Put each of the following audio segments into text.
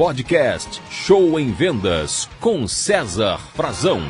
podcast Show em Vendas com César Frazão.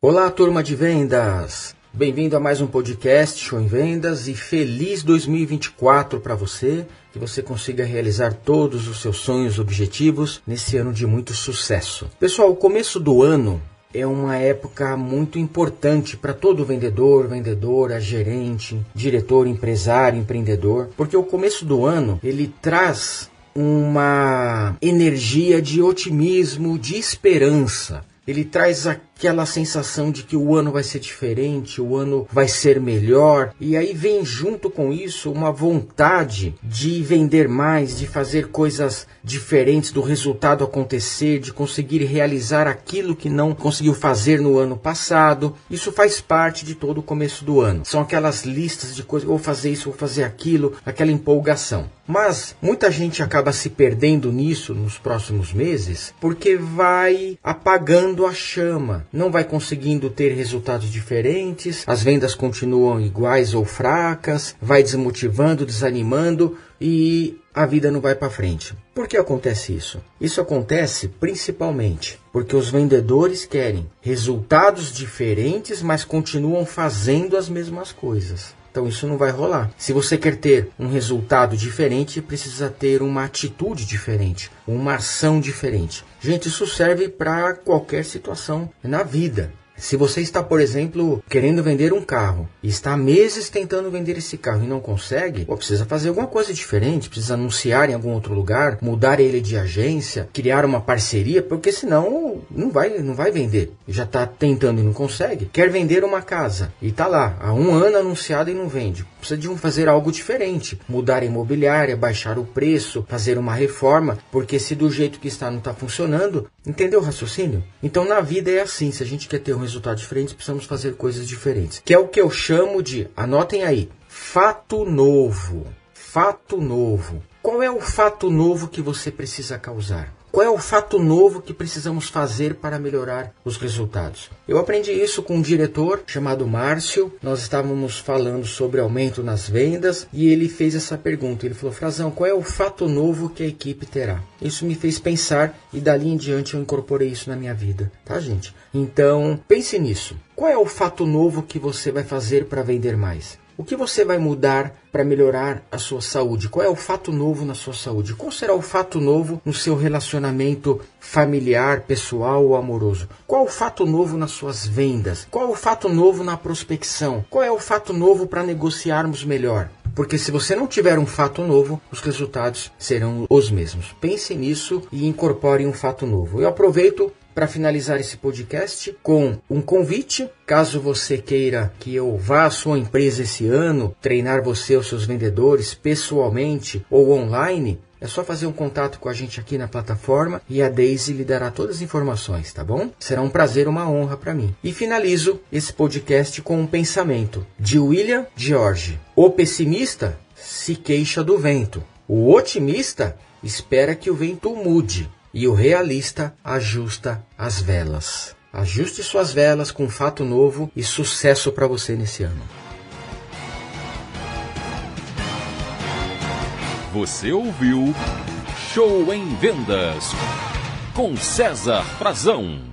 Olá, turma de vendas. Bem-vindo a mais um podcast Show em Vendas e feliz 2024 para você, que você consiga realizar todos os seus sonhos e objetivos nesse ano de muito sucesso. Pessoal, o começo do ano é uma época muito importante para todo vendedor, vendedora, gerente, diretor, empresário, empreendedor, porque o começo do ano ele traz uma energia de otimismo, de esperança. Ele traz aquela sensação de que o ano vai ser diferente, o ano vai ser melhor, e aí vem junto com isso uma vontade de vender mais, de fazer coisas diferentes, do resultado acontecer, de conseguir realizar aquilo que não conseguiu fazer no ano passado. Isso faz parte de todo o começo do ano. São aquelas listas de coisas, vou fazer isso, vou fazer aquilo, aquela empolgação. Mas muita gente acaba se perdendo nisso nos próximos meses porque vai apagando a chama não vai conseguindo ter resultados diferentes, as vendas continuam iguais ou fracas, vai desmotivando, desanimando e a vida não vai para frente. Por que acontece isso? Isso acontece principalmente porque os vendedores querem resultados diferentes, mas continuam fazendo as mesmas coisas. Então isso não vai rolar. Se você quer ter um resultado diferente, precisa ter uma atitude diferente, uma ação diferente. Gente, isso serve para qualquer situação na vida. Se você está, por exemplo, querendo vender um carro e está há meses tentando vender esse carro e não consegue, pô, precisa fazer alguma coisa diferente, precisa anunciar em algum outro lugar, mudar ele de agência, criar uma parceria, porque senão não vai, não vai vender. Já está tentando e não consegue. Quer vender uma casa e está lá há um ano anunciado e não vende. Precisa de um fazer algo diferente, mudar a imobiliária, baixar o preço, fazer uma reforma, porque se do jeito que está não está funcionando, entendeu o raciocínio? Então na vida é assim, se a gente quer ter um resultados diferentes, precisamos fazer coisas diferentes. Que é o que eu chamo de, anotem aí, fato novo. Fato novo. Qual é o fato novo que você precisa causar? Qual é o fato novo que precisamos fazer para melhorar os resultados? Eu aprendi isso com um diretor chamado Márcio. Nós estávamos falando sobre aumento nas vendas e ele fez essa pergunta. Ele falou: Frazão, qual é o fato novo que a equipe terá? Isso me fez pensar e dali em diante eu incorporei isso na minha vida, tá, gente? Então, pense nisso. Qual é o fato novo que você vai fazer para vender mais? O que você vai mudar para melhorar a sua saúde? Qual é o fato novo na sua saúde? Qual será o fato novo no seu relacionamento familiar, pessoal ou amoroso? Qual o fato novo nas suas vendas? Qual o fato novo na prospecção? Qual é o fato novo para negociarmos melhor? Porque se você não tiver um fato novo, os resultados serão os mesmos. Pense nisso e incorpore um fato novo. Eu aproveito para finalizar esse podcast com um convite, caso você queira que eu vá à sua empresa esse ano, treinar você ou seus vendedores pessoalmente ou online, é só fazer um contato com a gente aqui na plataforma e a Daisy lhe dará todas as informações, tá bom? Será um prazer, uma honra para mim. E finalizo esse podcast com um pensamento de William George. O pessimista se queixa do vento. O otimista espera que o vento mude e o realista ajusta as velas. Ajuste suas velas com fato novo e sucesso para você nesse ano. Você ouviu Show em Vendas com César Frazão.